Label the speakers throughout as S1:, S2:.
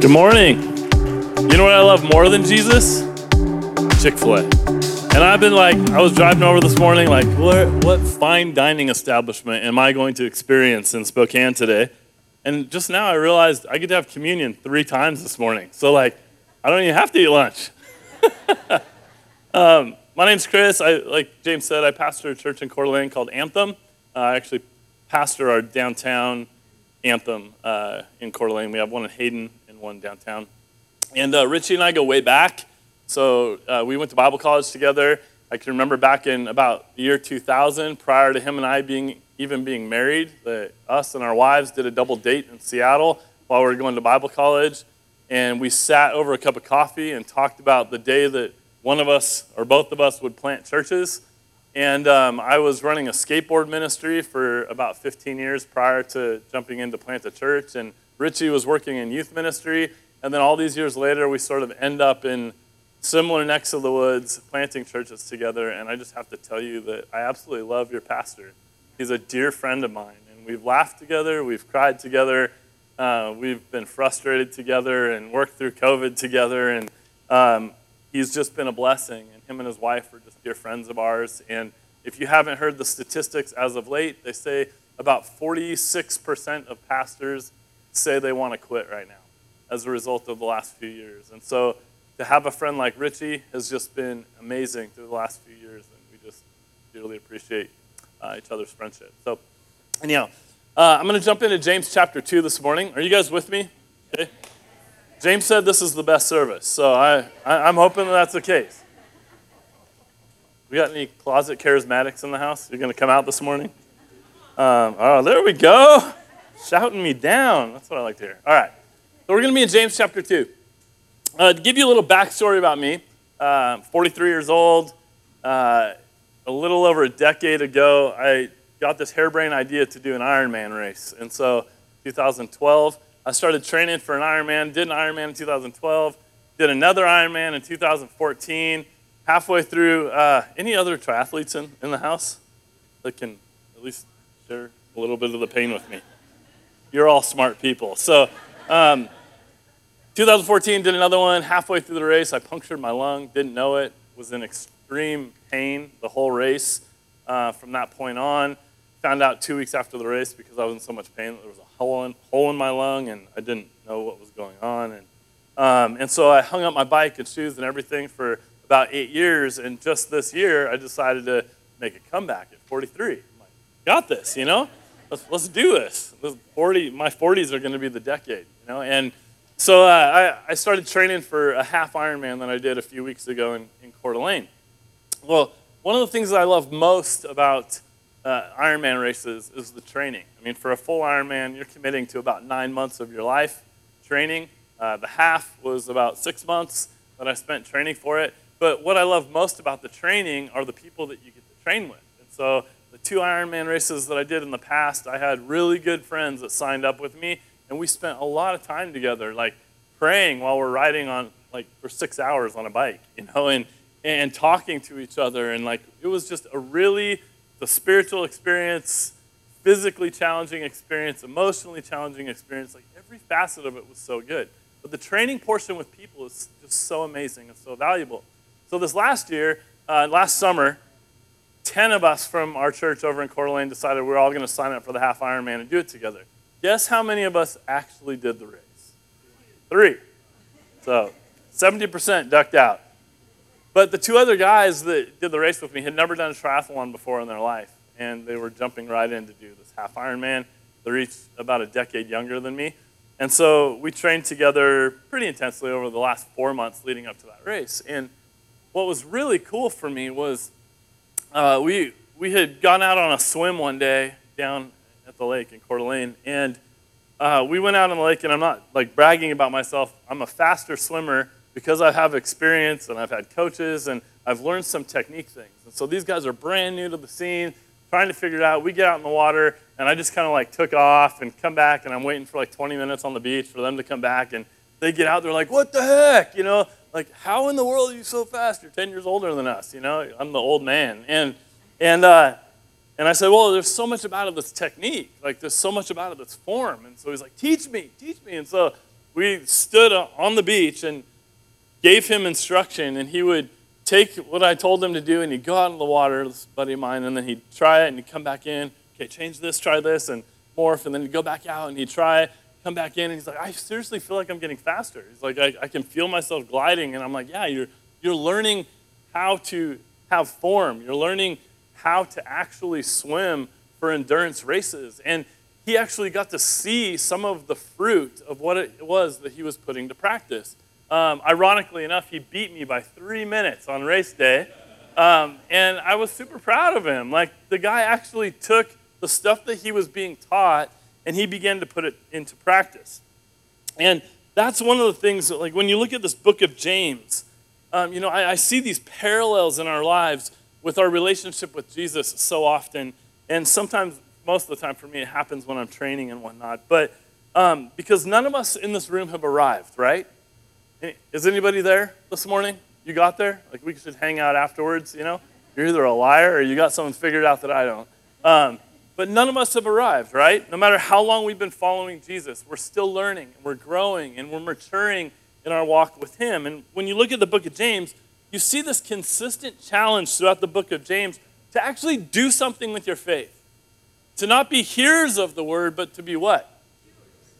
S1: Good morning. You know what I love more than Jesus? Chick fil A. And I've been like, I was driving over this morning, like, what, what fine dining establishment am I going to experience in Spokane today? And just now I realized I get to have communion three times this morning. So, like, I don't even have to eat lunch. um, my name's Chris. I, like James said, I pastor a church in Coeur d'Alene called Anthem. Uh, I actually pastor our downtown Anthem uh, in Coeur d'Alene. We have one in Hayden and one downtown. And uh, Richie and I go way back. So uh, we went to Bible college together. I can remember back in about the year 2000, prior to him and I being even being married, that us and our wives did a double date in Seattle while we were going to Bible college. And we sat over a cup of coffee and talked about the day that one of us or both of us would plant churches. And um, I was running a skateboard ministry for about 15 years prior to jumping in to plant a church. And Richie was working in youth ministry. And then all these years later, we sort of end up in similar necks of the woods, planting churches together. And I just have to tell you that I absolutely love your pastor. He's a dear friend of mine. And we've laughed together, we've cried together, uh, we've been frustrated together, and worked through COVID together. And um, he's just been a blessing. And him and his wife are just dear friends of ours. And if you haven't heard the statistics as of late, they say about 46% of pastors say they want to quit right now as a result of the last few years. And so to have a friend like Richie has just been amazing through the last few years, and we just dearly appreciate uh, each other's friendship. So, anyhow, uh, I'm going to jump into James chapter 2 this morning. Are you guys with me? Okay. James said this is the best service, so I, I, am hoping that that's the case. We got any closet charismatics in the house? You're going to come out this morning? Um, oh, there we go. Shouting me down. That's what I like to hear. All right. So we're going to be in James chapter 2. Uh, to give you a little backstory about me, uh, 43 years old, uh, a little over a decade ago, I got this harebrained idea to do an Ironman race. And so 2012, I started training for an Ironman, did an Ironman in 2012, did another Ironman in 2014. Halfway through, uh, any other triathletes in, in the house that can at least share a little bit of the pain with me? You're all smart people. So, um, 2014, did another one. Halfway through the race, I punctured my lung, didn't know it, was in extreme pain the whole race. Uh, from that point on, found out two weeks after the race because I was in so much pain that there was a hole in, hole in my lung and I didn't know what was going on. And, um, and so I hung up my bike and shoes and everything for about eight years. And just this year, I decided to make a comeback at 43. I'm like, got this, you know? Let's, let's do this. this 40, my 40s are going to be the decade, you know? And so uh, I, I started training for a half Ironman that I did a few weeks ago in, in Coeur d'Alene. Well, one of the things that I love most about uh, Ironman races is the training. I mean, for a full Ironman, you're committing to about nine months of your life training. Uh, the half was about six months that I spent training for it. But what I love most about the training are the people that you get to train with. And so the two Ironman races that I did in the past, I had really good friends that signed up with me, and we spent a lot of time together, like praying while we're riding on, like for six hours on a bike, you know, and and talking to each other, and like it was just a really the spiritual experience, physically challenging experience, emotionally challenging experience. Like every facet of it was so good. But the training portion with people is just so amazing and so valuable. So this last year, uh, last summer, 10 of us from our church over in Coeur d'Alene decided we are all going to sign up for the half Ironman and do it together. Guess how many of us actually did the race? Three. So 70% ducked out. But the two other guys that did the race with me had never done a triathlon before in their life, and they were jumping right in to do this half Ironman. They're each about a decade younger than me. And so we trained together pretty intensely over the last four months leading up to that race. And what was really cool for me was uh, we, we had gone out on a swim one day down at the lake in Coeur d'Alene, and uh, we went out on the lake, and I'm not like bragging about myself. I'm a faster swimmer because I have experience and I've had coaches and I've learned some technique things. And so these guys are brand new to the scene, trying to figure it out. We get out in the water, and I just kind of like took off and come back, and I'm waiting for like 20 minutes on the beach for them to come back, and they get out. They're like, "What the heck?" You know, like, "How in the world are you so fast? You're 10 years older than us." You know, I'm the old man, and and uh, and I said, "Well, there's so much about it that's technique. Like, there's so much about it that's form." And so he's like, "Teach me, teach me." And so we stood on the beach and gave him instruction, and he would take what I told him to do, and he'd go out in the water, this buddy of mine, and then he'd try it, and he'd come back in. Okay, change this, try this, and morph, and then he'd go back out, and he'd try it, come back in, and he's like, I seriously feel like I'm getting faster. He's like, I, I can feel myself gliding, and I'm like, yeah, you're, you're learning how to have form. You're learning how to actually swim for endurance races. And he actually got to see some of the fruit of what it was that he was putting to practice. Um, ironically enough, he beat me by three minutes on race day. Um, and I was super proud of him. Like, the guy actually took the stuff that he was being taught and he began to put it into practice. And that's one of the things that, like, when you look at this book of James, um, you know, I, I see these parallels in our lives with our relationship with Jesus so often. And sometimes, most of the time for me, it happens when I'm training and whatnot. But um, because none of us in this room have arrived, right? Is anybody there this morning? You got there? Like we should hang out afterwards, you know? You're either a liar or you got something figured out that I don't. Um, but none of us have arrived, right? No matter how long we've been following Jesus, we're still learning, and we're growing, and we're maturing in our walk with Him. And when you look at the book of James, you see this consistent challenge throughout the book of James to actually do something with your faith. To not be hearers of the word, but to be what?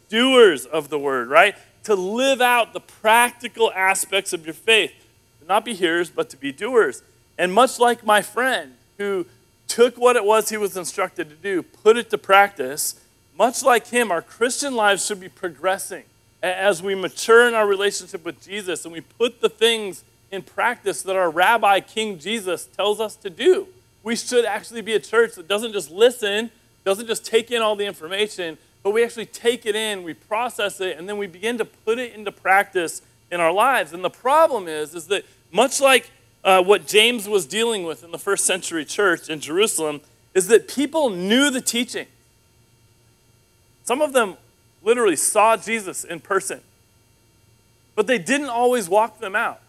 S1: Doers of the word, right? To live out the practical aspects of your faith. To not be hearers, but to be doers. And much like my friend who took what it was he was instructed to do, put it to practice, much like him, our Christian lives should be progressing as we mature in our relationship with Jesus and we put the things in practice that our rabbi, King Jesus, tells us to do. We should actually be a church that doesn't just listen, doesn't just take in all the information, but we actually take it in, we process it, and then we begin to put it into practice in our lives. And the problem is, is that much like uh, what James was dealing with in the first century church in Jerusalem, is that people knew the teaching. Some of them literally saw Jesus in person, but they didn't always walk them out.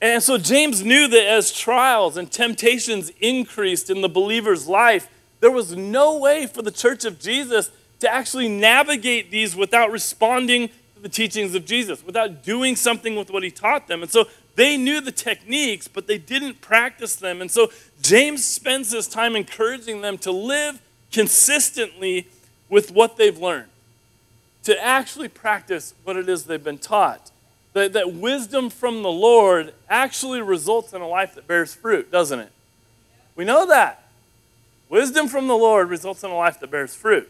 S1: And so James knew that as trials and temptations increased in the believer's life, there was no way for the church of Jesus to actually navigate these without responding to the teachings of Jesus, without doing something with what he taught them. And so they knew the techniques, but they didn't practice them. And so James spends his time encouraging them to live consistently with what they've learned, to actually practice what it is they've been taught that, that wisdom from the Lord actually results in a life that bears fruit, doesn't it? We know that. Wisdom from the Lord results in a life that bears fruit.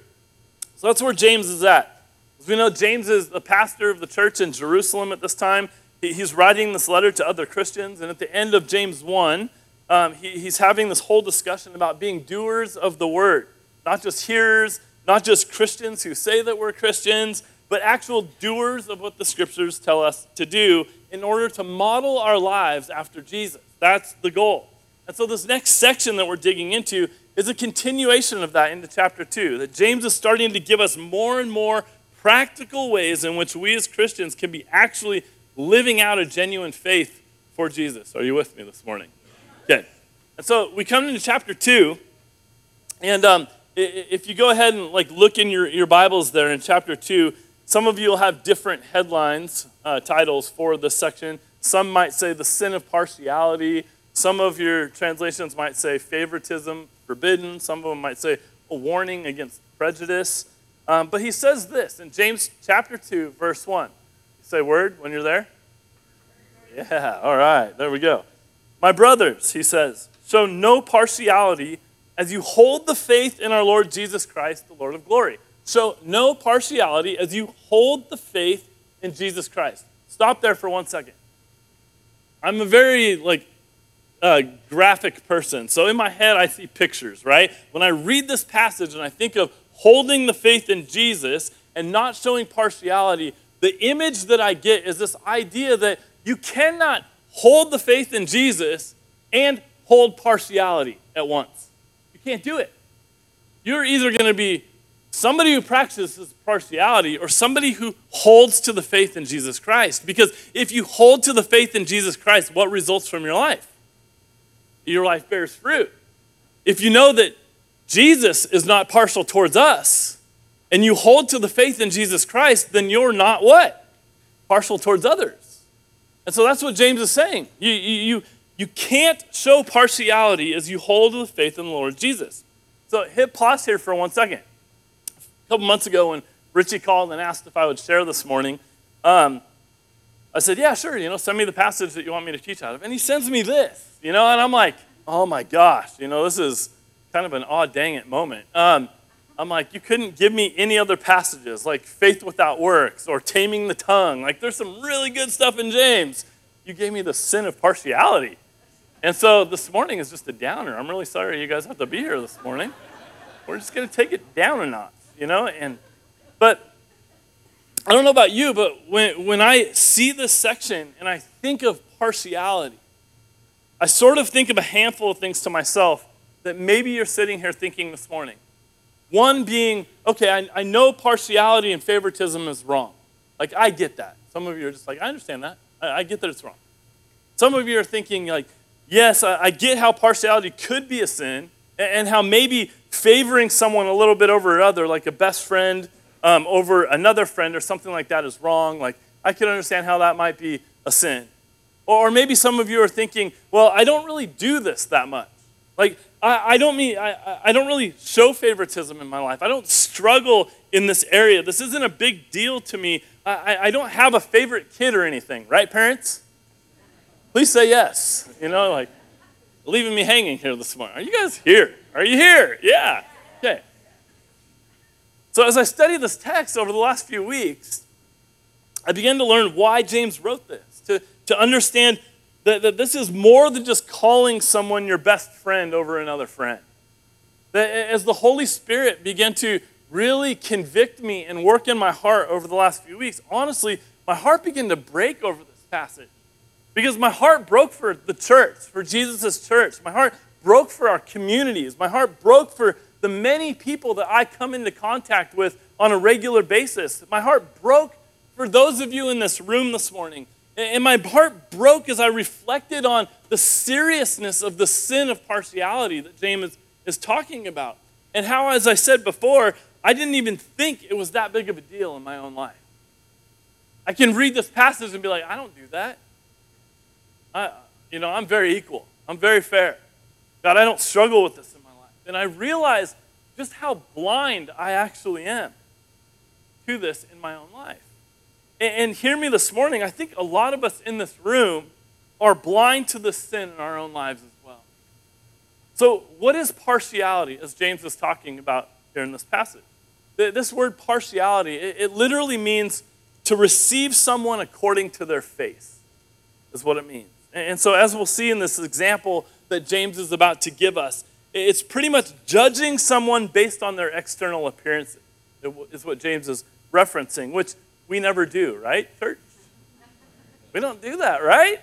S1: So that's where James is at. As we know, James is the pastor of the church in Jerusalem at this time. He, he's writing this letter to other Christians, and at the end of James 1, um, he, he's having this whole discussion about being doers of the word, not just hearers, not just Christians who say that we're Christians, but actual doers of what the scriptures tell us to do in order to model our lives after Jesus. That's the goal. And so, this next section that we're digging into is a continuation of that into chapter 2. That James is starting to give us more and more practical ways in which we as Christians can be actually living out a genuine faith for Jesus. Are you with me this morning? Okay. And so, we come into chapter 2, and um, if you go ahead and like look in your, your Bibles there in chapter 2, some of you will have different headlines, uh, titles for this section. Some might say the sin of partiality. Some of your translations might say favoritism forbidden. Some of them might say a warning against prejudice. Um, but he says this in James chapter 2, verse 1. Say word when you're there? Yeah, all right, there we go. My brothers, he says, show no partiality as you hold the faith in our Lord Jesus Christ, the Lord of glory. So, no partiality as you hold the faith in Jesus Christ. Stop there for one second. I'm a very like uh, graphic person. So in my head, I see pictures, right? When I read this passage and I think of holding the faith in Jesus and not showing partiality, the image that I get is this idea that you cannot hold the faith in Jesus and hold partiality at once. You can't do it. You're either going to be somebody who practices partiality or somebody who holds to the faith in Jesus Christ. Because if you hold to the faith in Jesus Christ, what results from your life? Your life bears fruit. If you know that Jesus is not partial towards us, and you hold to the faith in Jesus Christ, then you're not what? Partial towards others. And so that's what James is saying. You, you, you can't show partiality as you hold to the faith in the Lord Jesus. So hit pause here for one second. A couple months ago, when Richie called and asked if I would share this morning, um, I said, Yeah, sure, you know, send me the passage that you want me to teach out of. And he sends me this, you know, and I'm like, Oh my gosh, you know, this is kind of an odd dang it moment. Um, I'm like, you couldn't give me any other passages like faith without works or taming the tongue. Like, there's some really good stuff in James. You gave me the sin of partiality. And so this morning is just a downer. I'm really sorry you guys have to be here this morning. We're just going to take it down a notch, you know? And but I don't know about you, but when, when I see this section and I think of partiality, I sort of think of a handful of things to myself that maybe you're sitting here thinking this morning. One being, okay, I, I know partiality and favoritism is wrong. Like, I get that. Some of you are just like, I understand that. I, I get that it's wrong. Some of you are thinking, like, yes, I, I get how partiality could be a sin and, and, how maybe favoring someone a little bit over another, like a best friend um, over another friend or something like that, is wrong. Like, I can understand how that might be a sin. Or, or maybe some of you are thinking, well, I don't really do this that much. Like, I, I don't mean, I, I don't really show favoritism in my life. I don't struggle in this area. This isn't a big deal to me. I, I don't have a favorite kid or anything, right, parents? Please say yes. You know, like, leaving me hanging here this morning. Are you guys here? Are you here? Yeah. Okay. So, as I studied this text over the last few weeks, I began to learn why James wrote this, to, to understand that, that this is more than just calling someone your best friend over another friend. That as the Holy Spirit began to really convict me and work in my heart over the last few weeks, honestly, my heart began to break over this passage. Because my heart broke for the church, for Jesus' church. My heart broke for our communities. My heart broke for the many people that I come into contact with on a regular basis. My heart broke for those of you in this room this morning and my heart broke as I reflected on the seriousness of the sin of partiality that James is talking about. And how, as I said before, I didn't even think it was that big of a deal in my own life. I can read this passage and be like, I don't do that. I, you know, I'm very equal. I'm very fair. God, I don't struggle with this in my life. And I realize just how blind I actually am to this in my own life. And hear me this morning, I think a lot of us in this room are blind to the sin in our own lives as well. So, what is partiality, as James is talking about here in this passage? This word partiality, it literally means to receive someone according to their faith, is what it means. And so, as we'll see in this example that James is about to give us, it's pretty much judging someone based on their external appearances, is what James is referencing, which we never do, right, church? We don't do that, right?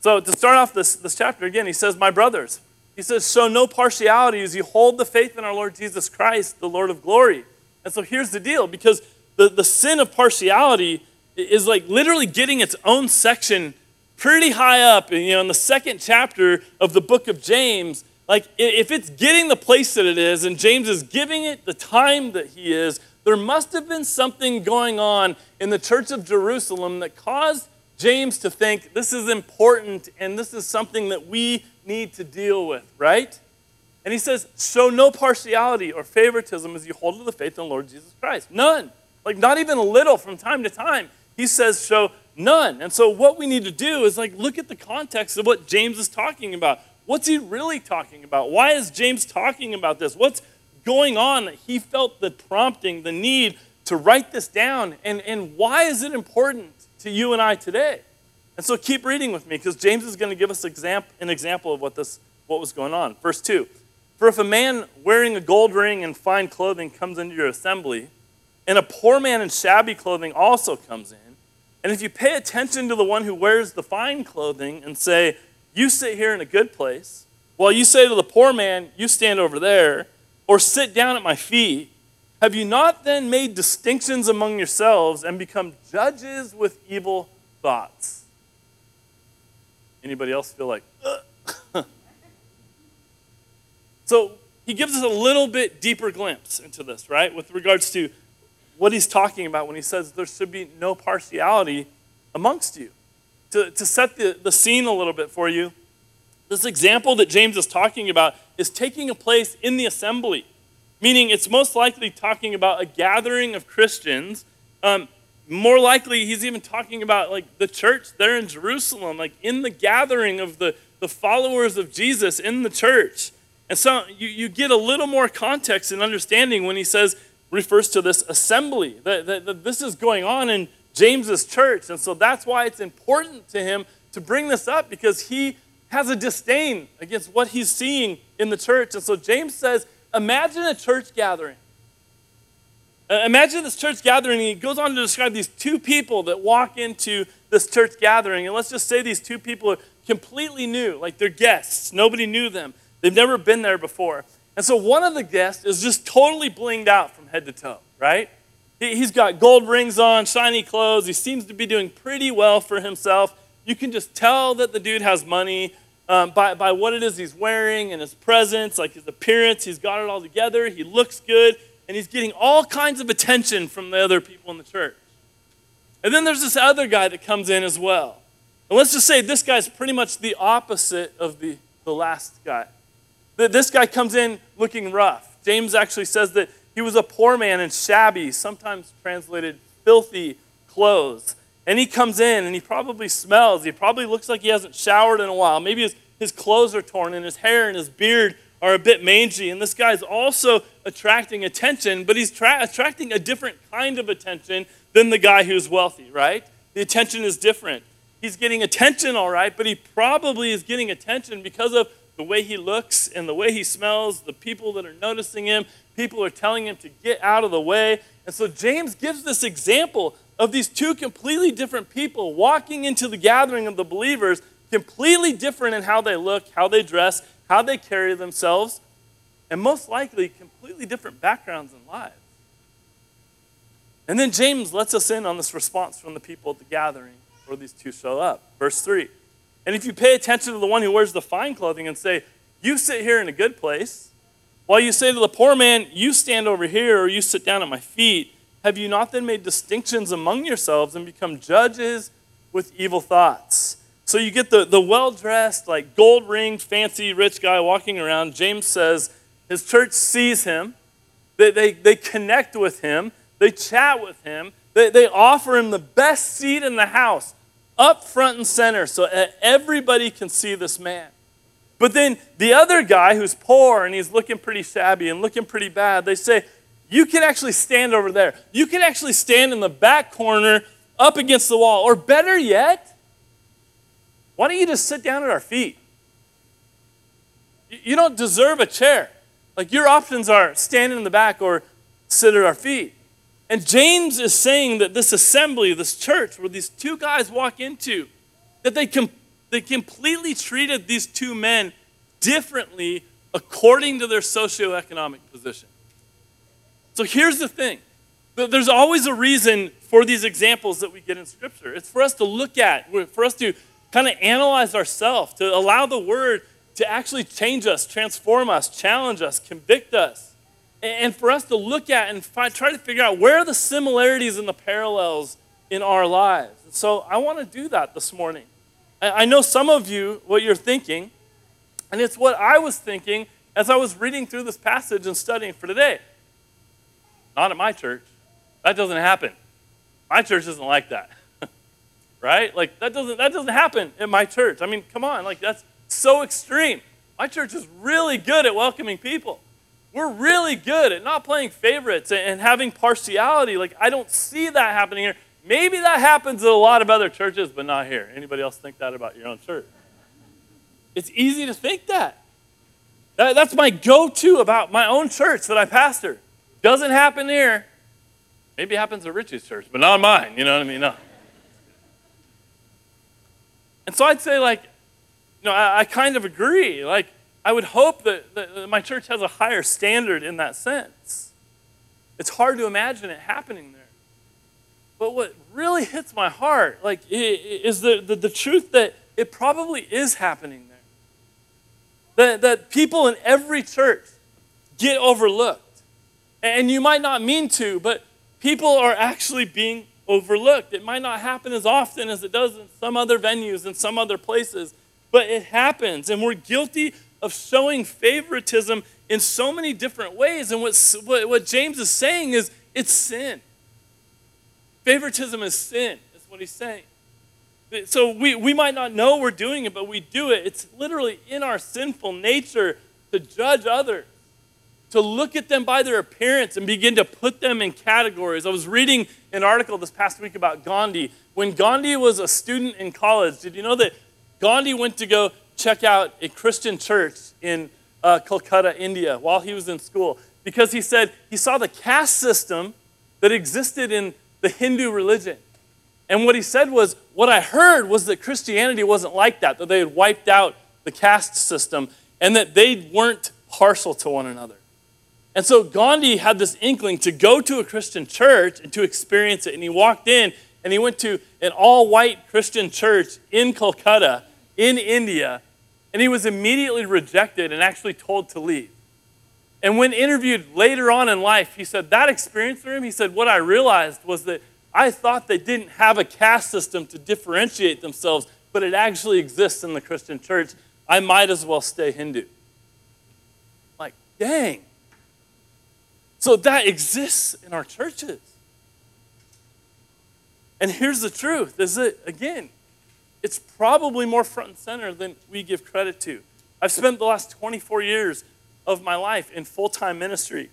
S1: So, to start off this, this chapter again, he says, My brothers, he says, Show no partiality as you hold the faith in our Lord Jesus Christ, the Lord of glory. And so here's the deal because the, the sin of partiality is like literally getting its own section pretty high up. You know, in the second chapter of the book of James, like if it's getting the place that it is and James is giving it the time that he is, there must have been something going on in the church of Jerusalem that caused James to think this is important and this is something that we need to deal with, right? And he says, show no partiality or favoritism as you hold to the faith in the Lord Jesus Christ. None. Like, not even a little from time to time. He says, show none. And so, what we need to do is like look at the context of what James is talking about. What's he really talking about? Why is James talking about this? What's going on that he felt the prompting, the need to write this down? And, and why is it important to you and I today? And so keep reading with me because James is going to give us an example of what, this, what was going on. Verse 2 For if a man wearing a gold ring and fine clothing comes into your assembly, and a poor man in shabby clothing also comes in, and if you pay attention to the one who wears the fine clothing and say, You sit here in a good place, while you say to the poor man, You stand over there, or sit down at my feet, have you not then made distinctions among yourselves and become judges with evil thoughts? Anybody else feel like, so he gives us a little bit deeper glimpse into this, right? With regards to what he's talking about when he says there should be no partiality amongst you. To, to set the, the scene a little bit for you, this example that James is talking about is taking a place in the assembly, meaning it's most likely talking about a gathering of Christians. Um, more likely, he's even talking about like the church there in Jerusalem, like in the gathering of the, the followers of Jesus in the church. And so you, you get a little more context and understanding when he says, refers to this assembly, that, that, that this is going on in James's church. And so that's why it's important to him to bring this up because he has a disdain against what he's seeing in the church. And so James says, imagine a church gathering. Uh, imagine this church gathering, he goes on to describe these two people that walk into this church gathering. And let's just say these two people are completely new, like they're guests. Nobody knew them, they've never been there before. And so one of the guests is just totally blinged out from head to toe, right? He's got gold rings on, shiny clothes. He seems to be doing pretty well for himself. You can just tell that the dude has money um, by, by what it is he's wearing and his presence, like his appearance. He's got it all together. He looks good, and he's getting all kinds of attention from the other people in the church. And then there's this other guy that comes in as well. And let's just say this guy's pretty much the opposite of the, the last guy. This guy comes in looking rough. James actually says that he was a poor man in shabby, sometimes translated filthy clothes. And he comes in and he probably smells. He probably looks like he hasn't showered in a while. Maybe his, his clothes are torn and his hair and his beard are a bit mangy. And this guy's also attracting attention, but he's tra- attracting a different kind of attention than the guy who's wealthy, right? The attention is different. He's getting attention, all right, but he probably is getting attention because of the way he looks and the way he smells, the people that are noticing him, people are telling him to get out of the way. And so James gives this example of these two completely different people walking into the gathering of the believers, completely different in how they look, how they dress, how they carry themselves, and most likely completely different backgrounds and lives. And then James lets us in on this response from the people at the gathering where these two show up. Verse 3. And if you pay attention to the one who wears the fine clothing and say, You sit here in a good place, while you say to the poor man, You stand over here, or you sit down at my feet, have you not then made distinctions among yourselves and become judges with evil thoughts? So you get the, the well dressed, like gold ringed, fancy, rich guy walking around. James says his church sees him, they, they, they connect with him, they chat with him, they, they offer him the best seat in the house up front and center so everybody can see this man. But then the other guy who's poor and he's looking pretty shabby and looking pretty bad, they say, You can actually stand over there. You can actually stand in the back corner up against the wall. Or better yet, why don't you just sit down at our feet? You don't deserve a chair. Like your options are standing in the back or sit at our feet. And James is saying that this assembly, this church, where these two guys walk into, that they, com- they completely treated these two men differently according to their socioeconomic position. So here's the thing there's always a reason for these examples that we get in Scripture. It's for us to look at, for us to kind of analyze ourselves, to allow the Word to actually change us, transform us, challenge us, convict us and for us to look at and find, try to figure out where are the similarities and the parallels in our lives. So I want to do that this morning. I know some of you, what you're thinking, and it's what I was thinking as I was reading through this passage and studying for today. Not at my church. That doesn't happen. My church isn't like that. right? Like that doesn't that doesn't happen in my church. I mean, come on, like that's so extreme. My church is really good at welcoming people we're really good at not playing favorites and having partiality. Like, I don't see that happening here. Maybe that happens at a lot of other churches, but not here. Anybody else think that about your own church? It's easy to think that. That's my go to about my own church that I pastor. Doesn't happen here. Maybe it happens at Richie's church, but not mine. You know what I mean? No. And so I'd say, like, you know, I, I kind of agree. Like, I would hope that, that my church has a higher standard in that sense. It's hard to imagine it happening there. But what really hits my heart, like, is the, the, the truth that it probably is happening there. That, that people in every church get overlooked. And you might not mean to, but people are actually being overlooked. It might not happen as often as it does in some other venues and some other places, but it happens. And we're guilty of showing favoritism in so many different ways. And what, what James is saying is it's sin. Favoritism is sin, is what he's saying. So we, we might not know we're doing it, but we do it. It's literally in our sinful nature to judge others, to look at them by their appearance and begin to put them in categories. I was reading an article this past week about Gandhi. When Gandhi was a student in college, did you know that Gandhi went to go check out a Christian church in uh, Calcutta, India, while he was in school? Because he said he saw the caste system that existed in the Hindu religion. And what he said was, what I heard was that Christianity wasn't like that, that they had wiped out the caste system and that they weren't partial to one another. And so Gandhi had this inkling to go to a Christian church and to experience it. And he walked in and he went to an all white Christian church in Calcutta, in India, and he was immediately rejected and actually told to leave. And when interviewed later on in life, he said that experience for him, he said, What I realized was that I thought they didn't have a caste system to differentiate themselves, but it actually exists in the Christian church. I might as well stay Hindu. Like, dang. So that exists in our churches. And here's the truth is that, again, it's probably more front and center than we give credit to. I've spent the last 24 years of my life in full time ministry.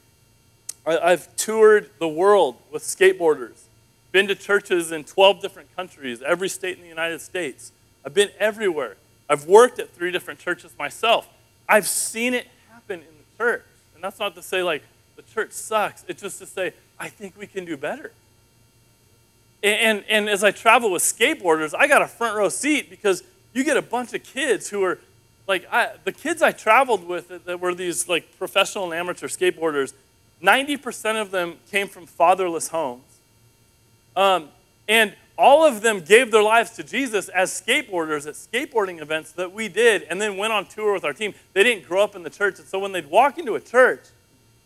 S1: I've toured the world with skateboarders been to churches in 12 different countries, every state in the United States. I've been everywhere. I've worked at three different churches myself. I've seen it happen in the church. And that's not to say, like, the church sucks. It's just to say, I think we can do better. And, and, and as I travel with skateboarders, I got a front row seat because you get a bunch of kids who are like I, the kids I traveled with that, were these like professional and amateur skateboarders. 90% of them came from fatherless homes. Um, and all of them gave their lives to Jesus as skateboarders at skateboarding events that we did and then went on tour with our team. They didn't grow up in the church. And so when they'd walk into a church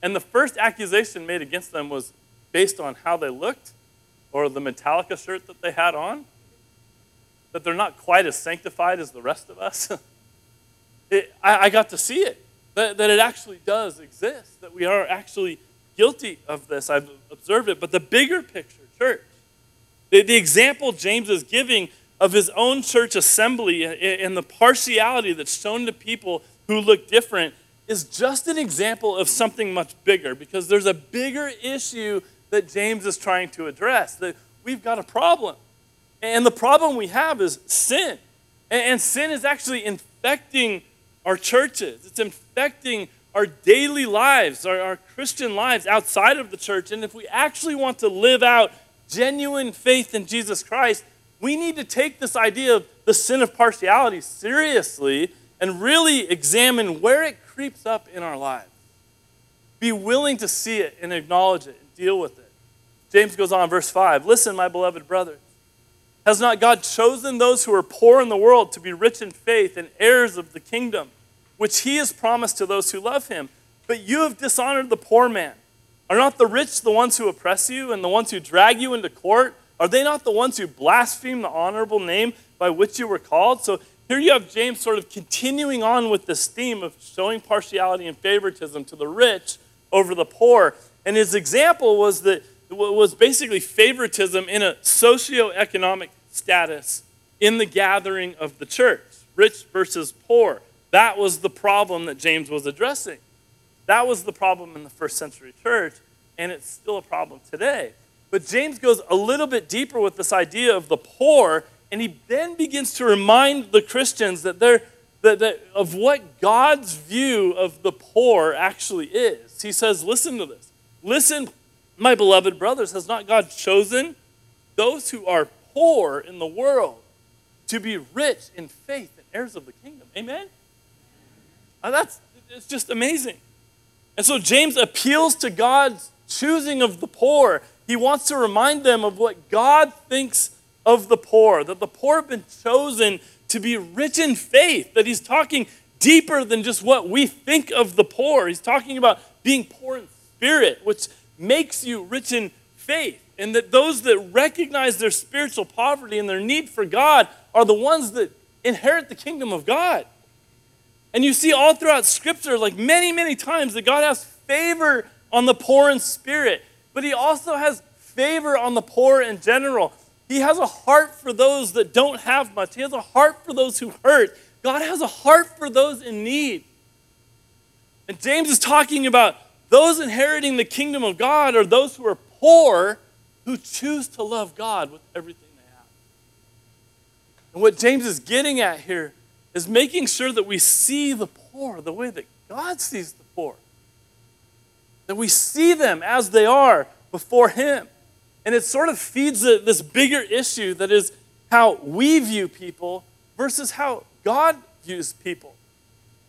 S1: and the first accusation made against them was based on how they looked or the Metallica shirt that they had on, that they're not quite as sanctified as the rest of us, it, I, I got to see it. That, that it actually does exist, that we are actually guilty of this. I've observed it. But the bigger picture, church, the, the example James is giving of his own church assembly and the partiality that's shown to people who look different is just an example of something much bigger because there's a bigger issue that James is trying to address. That we've got a problem. And the problem we have is sin. And sin is actually infecting our churches, it's infecting our daily lives, our, our Christian lives outside of the church. And if we actually want to live out genuine faith in Jesus Christ, we need to take this idea of the sin of partiality seriously and really examine where it creeps up in our lives. Be willing to see it and acknowledge it and deal with it. James goes on, verse 5 Listen, my beloved brothers. Has not God chosen those who are poor in the world to be rich in faith and heirs of the kingdom, which he has promised to those who love him? But you have dishonored the poor man. Are not the rich the ones who oppress you and the ones who drag you into court? Are they not the ones who blaspheme the honorable name by which you were called? So here you have James sort of continuing on with this theme of showing partiality and favoritism to the rich over the poor. And his example was that was basically favoritism in a socioeconomic status in the gathering of the church, rich versus poor. That was the problem that James was addressing. That was the problem in the first century church, and it's still a problem today. But James goes a little bit deeper with this idea of the poor, and he then begins to remind the Christians that they're that, that of what God's view of the poor actually is. He says, Listen to this. Listen, my beloved brothers, has not God chosen those who are poor in the world to be rich in faith and heirs of the kingdom? Amen? That's it's just amazing. And so James appeals to God's choosing of the poor. He wants to remind them of what God thinks of the poor, that the poor have been chosen to be rich in faith, that he's talking deeper than just what we think of the poor. He's talking about being poor in spirit, which makes you rich in faith. And that those that recognize their spiritual poverty and their need for God are the ones that inherit the kingdom of God. And you see all throughout Scripture, like many, many times, that God has favor on the poor in spirit, but He also has favor on the poor in general. He has a heart for those that don't have much, He has a heart for those who hurt. God has a heart for those in need. And James is talking about those inheriting the kingdom of God are those who are poor who choose to love God with everything they have. And what James is getting at here is making sure that we see the poor the way that God sees the poor. That we see them as they are before Him. And it sort of feeds this bigger issue that is how we view people versus how God views people.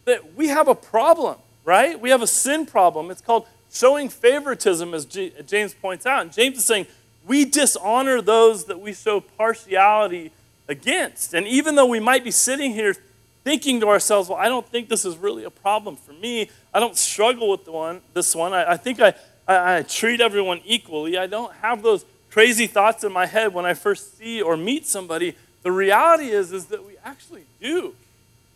S1: That we have a problem right? We have a sin problem. It's called showing favoritism, as G- James points out. And James is saying we dishonor those that we show partiality against. And even though we might be sitting here thinking to ourselves, well, I don't think this is really a problem for me. I don't struggle with the one, this one. I, I think I, I, I treat everyone equally. I don't have those crazy thoughts in my head when I first see or meet somebody. The reality is, is that we actually do.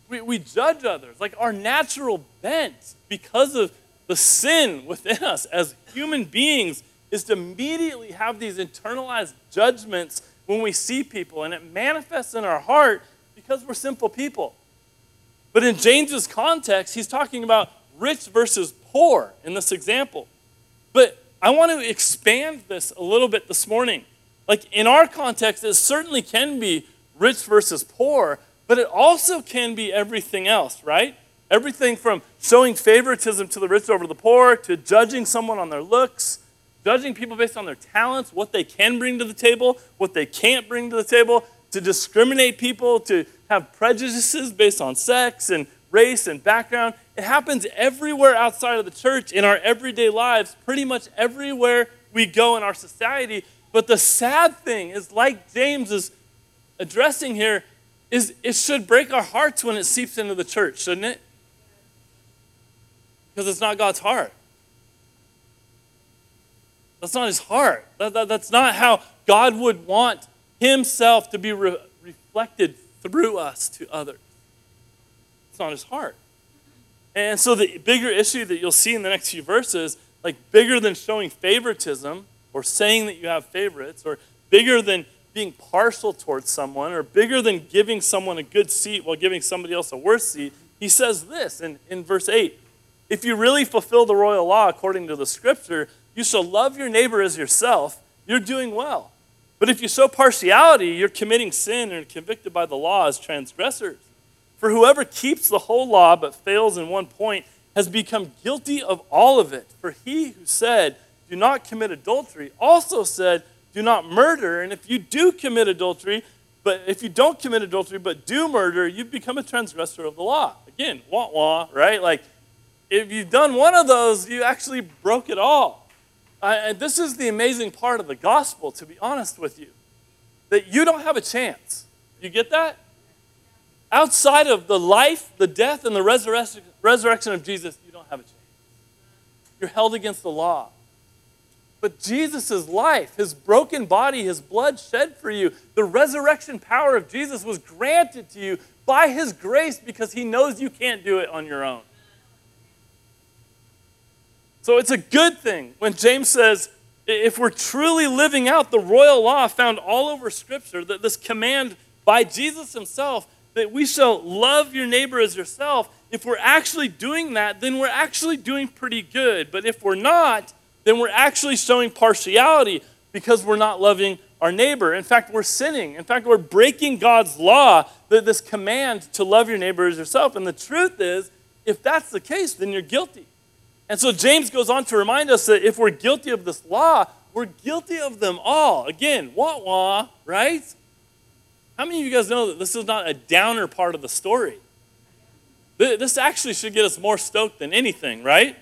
S1: We, we judge others. Like our natural bent, because of the sin within us as human beings, is to immediately have these internalized judgments when we see people. And it manifests in our heart because we're simple people. But in James's context, he's talking about rich versus poor in this example. But I want to expand this a little bit this morning. Like in our context, it certainly can be rich versus poor, but it also can be everything else, right? Everything from showing favoritism to the rich over the poor, to judging someone on their looks, judging people based on their talents, what they can bring to the table, what they can't bring to the table, to discriminate people, to have prejudices based on sex and race and background. It happens everywhere outside of the church in our everyday lives, pretty much everywhere we go in our society. But the sad thing is, like James is addressing here, is it should break our hearts when it seeps into the church, shouldn't it? Because it's not God's heart. That's not his heart. That, that, that's not how God would want himself to be re- reflected through us to others. It's not his heart. And so the bigger issue that you'll see in the next few verses, like bigger than showing favoritism or saying that you have favorites, or bigger than being partial towards someone or bigger than giving someone a good seat while giving somebody else a worse seat, he says this in, in verse 8 If you really fulfill the royal law according to the scripture, you shall love your neighbor as yourself, you're doing well. But if you show partiality, you're committing sin and convicted by the law as transgressors. For whoever keeps the whole law but fails in one point has become guilty of all of it. For he who said, Do not commit adultery, also said, do not murder. And if you do commit adultery, but if you don't commit adultery but do murder, you become a transgressor of the law. Again, wah wah, right? Like, if you've done one of those, you actually broke it all. Uh, and this is the amazing part of the gospel, to be honest with you, that you don't have a chance. You get that? Outside of the life, the death, and the resurrection, resurrection of Jesus, you don't have a chance. You're held against the law. But Jesus' life, his broken body, his blood shed for you, the resurrection power of Jesus was granted to you by his grace because he knows you can't do it on your own. So it's a good thing when James says, if we're truly living out the royal law found all over Scripture, that this command by Jesus himself that we shall love your neighbor as yourself, if we're actually doing that, then we're actually doing pretty good. But if we're not, then we're actually showing partiality because we're not loving our neighbor. In fact, we're sinning. In fact, we're breaking God's law, this command to love your neighbor as yourself. And the truth is, if that's the case, then you're guilty. And so James goes on to remind us that if we're guilty of this law, we're guilty of them all. Again, wah wah, right? How many of you guys know that this is not a downer part of the story? This actually should get us more stoked than anything, right?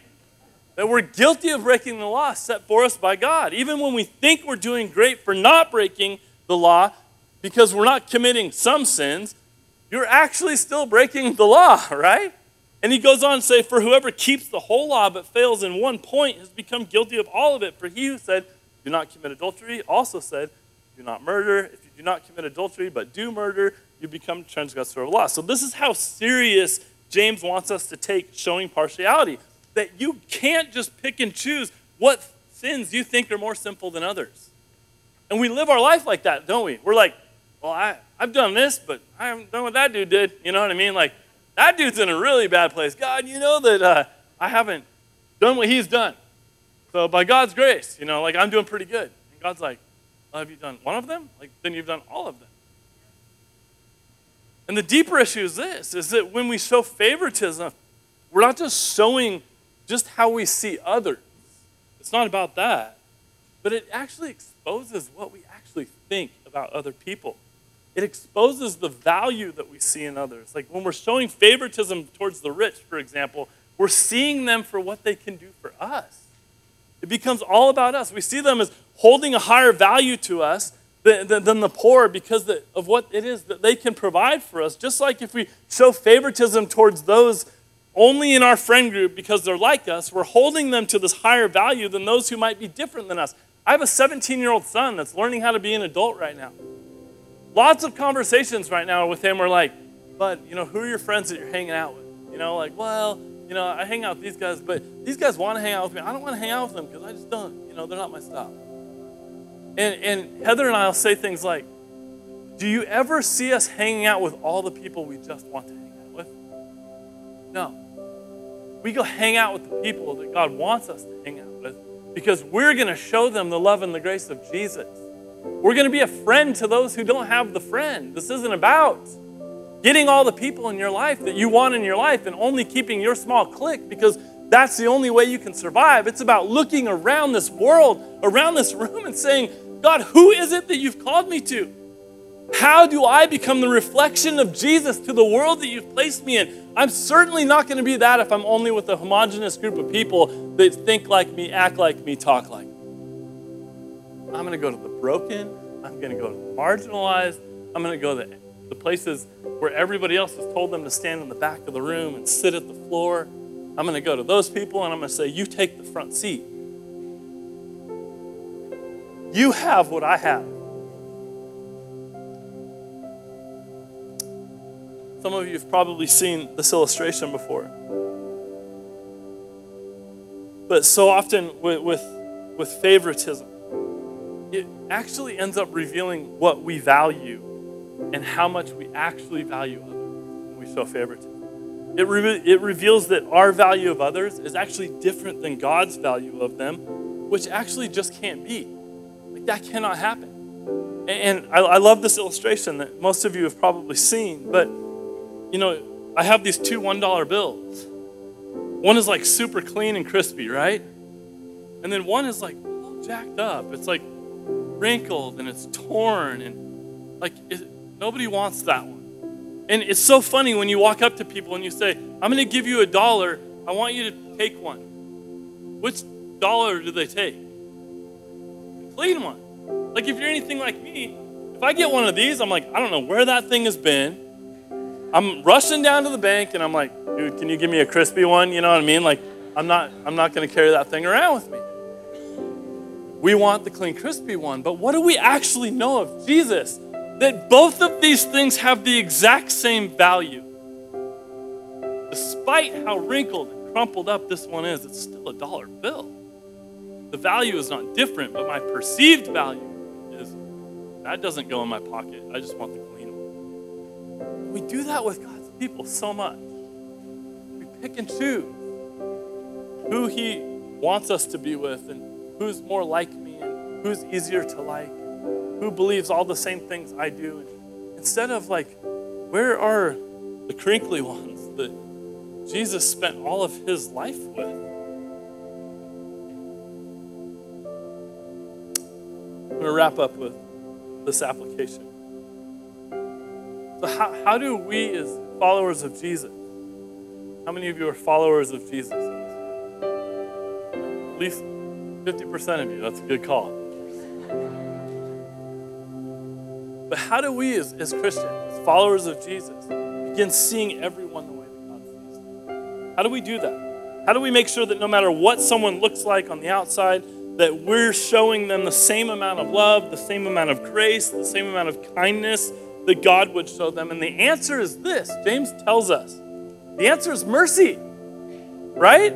S1: that we're guilty of breaking the law set for us by God. Even when we think we're doing great for not breaking the law because we're not committing some sins, you're actually still breaking the law, right? And he goes on to say, For whoever keeps the whole law but fails in one point has become guilty of all of it. For he who said, Do not commit adultery, also said, Do not murder. If you do not commit adultery but do murder, you become transgressor of law. So this is how serious James wants us to take showing partiality. That you can't just pick and choose what sins you think are more simple than others. And we live our life like that, don't we? We're like, well, I, I've done this, but I haven't done what that dude did. You know what I mean? Like, that dude's in a really bad place. God, you know that uh, I haven't done what he's done. So by God's grace, you know, like I'm doing pretty good. And God's like, well, have you done one of them? Like, then you've done all of them. And the deeper issue is this, is that when we show favoritism, we're not just showing just how we see others. It's not about that. But it actually exposes what we actually think about other people it exposes the value that we see in others. Like when we're showing favoritism towards the rich, for example, we're seeing them for what they can do for us. It becomes all about us. We see them as holding a higher value to us than, than, than the poor because of what it is that they can provide for us. Just like if we show favoritism towards those only in our friend group because they're like us, we're holding them to this higher value than those who might be different than us. I have a 17 year old son that's learning how to be an adult right now. Lots of conversations right now with him are like, but you know, who are your friends that you're hanging out with? You know, like, well, you know, I hang out with these guys, but these guys want to hang out with me. I don't want to hang out with them because I just don't, you know, they're not my style. And, and Heather and I will say things like, do you ever see us hanging out with all the people we just want to hang out with? No. We go hang out with the people that God wants us to hang out with because we're going to show them the love and the grace of Jesus. We're going to be a friend to those who don't have the friend. This isn't about getting all the people in your life that you want in your life and only keeping your small clique because that's the only way you can survive. It's about looking around this world, around this room, and saying, God, who is it that you've called me to? How do I become the reflection of Jesus to the world that you've placed me in? I'm certainly not going to be that if I'm only with a homogenous group of people that think like me, act like me, talk like me. I'm going to go to the broken. I'm going to go to the marginalized. I'm going to go to the places where everybody else has told them to stand in the back of the room and sit at the floor. I'm going to go to those people and I'm going to say, You take the front seat. You have what I have. Some of you have probably seen this illustration before. But so often with, with, with favoritism, it actually ends up revealing what we value and how much we actually value others when we show favoritism. It, re- it reveals that our value of others is actually different than God's value of them, which actually just can't be. Like, that cannot happen. And, I, I love this illustration that most of you have probably seen, but you know, I have these two $1 bills. One is like super clean and crispy, right? And then one is like jacked up. It's like wrinkled and it's torn and like it, nobody wants that one. And it's so funny when you walk up to people and you say, I'm going to give you a dollar. I want you to take one. Which dollar do they take? Clean one. Like if you're anything like me, if I get one of these, I'm like, I don't know where that thing has been. I'm rushing down to the bank and I'm like, dude, can you give me a crispy one? You know what I mean? Like, I'm not, I'm not to carry that thing around with me. We want the clean, crispy one. But what do we actually know of Jesus? That both of these things have the exact same value. Despite how wrinkled and crumpled up this one is, it's still a dollar bill. The value is not different, but my perceived value is that doesn't go in my pocket. I just want the clean one. We do that with God's people so much. We pick and choose who He wants us to be with and who's more like me and who's easier to like, who believes all the same things I do. And instead of like, where are the crinkly ones that Jesus spent all of his life with? Wrap up with this application. So, how, how do we, as followers of Jesus, how many of you are followers of Jesus? At least 50% of you. That's a good call. But how do we, as, as Christians, as followers of Jesus, begin seeing everyone the way that God sees them? How do we do that? How do we make sure that no matter what someone looks like on the outside, that we're showing them the same amount of love, the same amount of grace, the same amount of kindness that God would show them? And the answer is this James tells us the answer is mercy, right?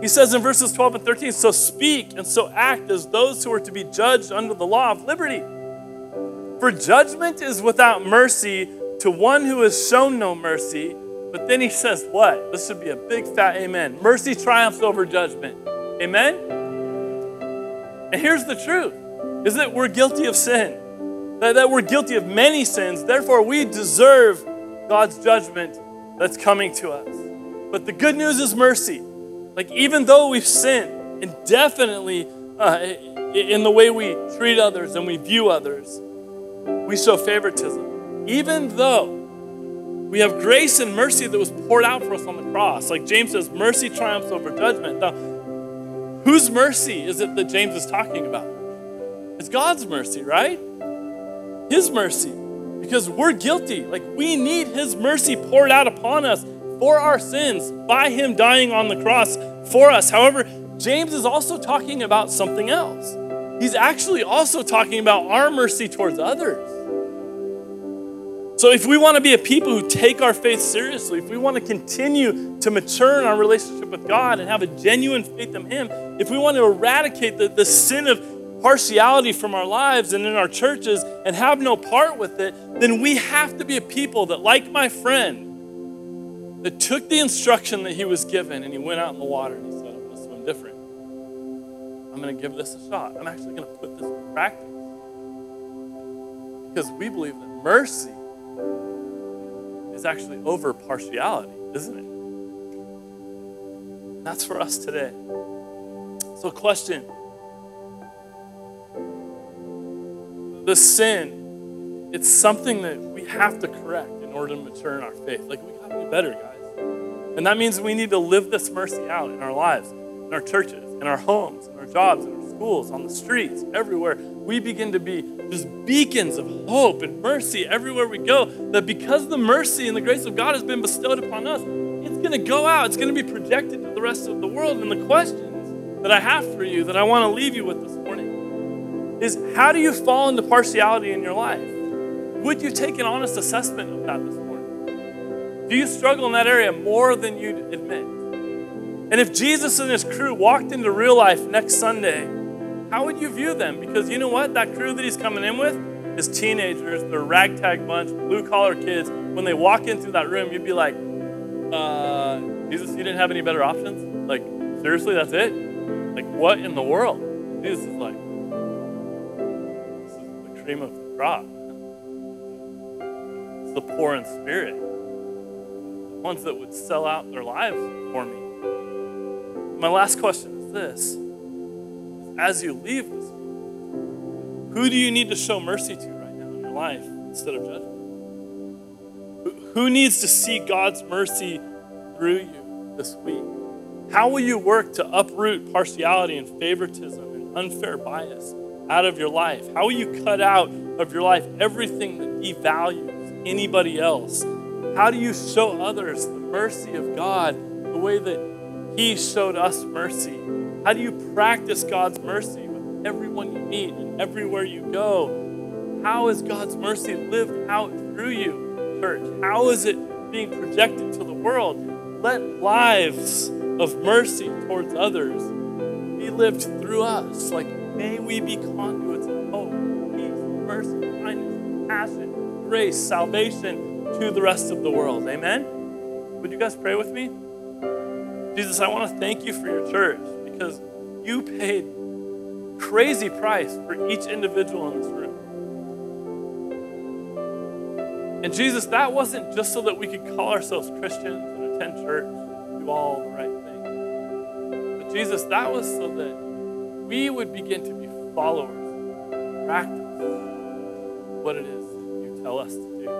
S1: He says in verses 12 and 13, so speak and so act as those who are to be judged under the law of liberty. For judgment is without mercy to one who has shown no mercy. But then he says, What? This should be a big fat amen. Mercy triumphs over judgment. Amen? And here's the truth is that we're guilty of sin, that, that we're guilty of many sins. Therefore, we deserve God's judgment that's coming to us. But the good news is mercy. Like, even though we've sinned, and definitely uh, in the way we treat others and we view others, we show favoritism. Even though we have grace and mercy that was poured out for us on the cross. Like James says, mercy triumphs over judgment. Now, whose mercy is it that James is talking about? It's God's mercy, right? His mercy. Because we're guilty. Like we need His mercy poured out upon us for our sins by Him dying on the cross for us. However, James is also talking about something else. He's actually also talking about our mercy towards others. So, if we want to be a people who take our faith seriously, if we want to continue to mature in our relationship with God and have a genuine faith in Him, if we want to eradicate the, the sin of partiality from our lives and in our churches and have no part with it, then we have to be a people that, like my friend, that took the instruction that he was given and he went out in the water and he said, I'm going to swim different. I'm going to give this a shot. I'm actually going to put this in practice. Because we believe that mercy is actually over partiality, isn't it? That's for us today. So, question the sin, it's something that we have to correct in order to mature in our faith. Like, we got to be better, guys. And that means we need to live this mercy out in our lives, in our churches, in our homes, in our jobs, in our schools, on the streets, everywhere. We begin to be just beacons of hope and mercy everywhere we go. That because the mercy and the grace of God has been bestowed upon us, it's going to go out, it's going to be projected to the rest of the world. And the questions that I have for you that I want to leave you with this morning is how do you fall into partiality in your life? Would you take an honest assessment of that this morning? Do you struggle in that area more than you'd admit? And if Jesus and his crew walked into real life next Sunday, how would you view them? Because you know what? That crew that he's coming in with is teenagers, they're ragtag bunch, blue collar kids. When they walk in through that room, you'd be like, uh, Jesus, you didn't have any better options? Like, seriously, that's it? Like, what in the world? Jesus is like, the cream of the crop. It's the poor in spirit, the ones that would sell out their lives for me. My last question is this As you leave this week, who do you need to show mercy to right now in your life instead of judgment? Who needs to see God's mercy through you this week? How will you work to uproot partiality and favoritism and unfair bias? out of your life? How will you cut out of your life everything that devalues anybody else? How do you show others the mercy of God the way that He showed us mercy? How do you practice God's mercy with everyone you meet and everywhere you go? How is God's mercy lived out through you, church? How is it being projected to the world? Let lives of mercy towards others He lived through us. Like May we be conduits of hope, peace, mercy, kindness, passion, grace, salvation to the rest of the world. Amen? Would you guys pray with me? Jesus, I want to thank you for your church because you paid crazy price for each individual in this room. And Jesus, that wasn't just so that we could call ourselves Christians and attend church do all the right Jesus, that was so that we would begin to be followers, practice what it is you tell us to do.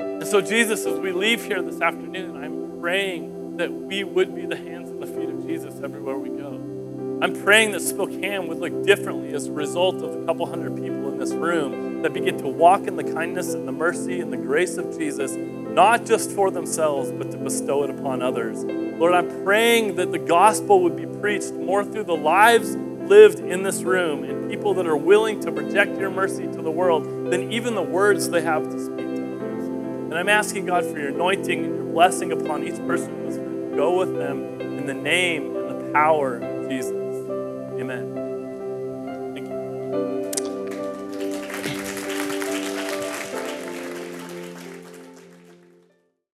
S1: And so, Jesus, as we leave here this afternoon, I'm praying that we would be the hands and the feet of Jesus everywhere we go. I'm praying that Spokane would look differently as a result of a couple hundred people in this room that begin to walk in the kindness and the mercy and the grace of Jesus not just for themselves, but to bestow it upon others. Lord, I'm praying that the gospel would be preached more through the lives lived in this room and people that are willing to project your mercy to the world than even the words they have to speak to others. And I'm asking God for your anointing and your blessing upon each person this room. Go with them in the name and the power of Jesus. Amen.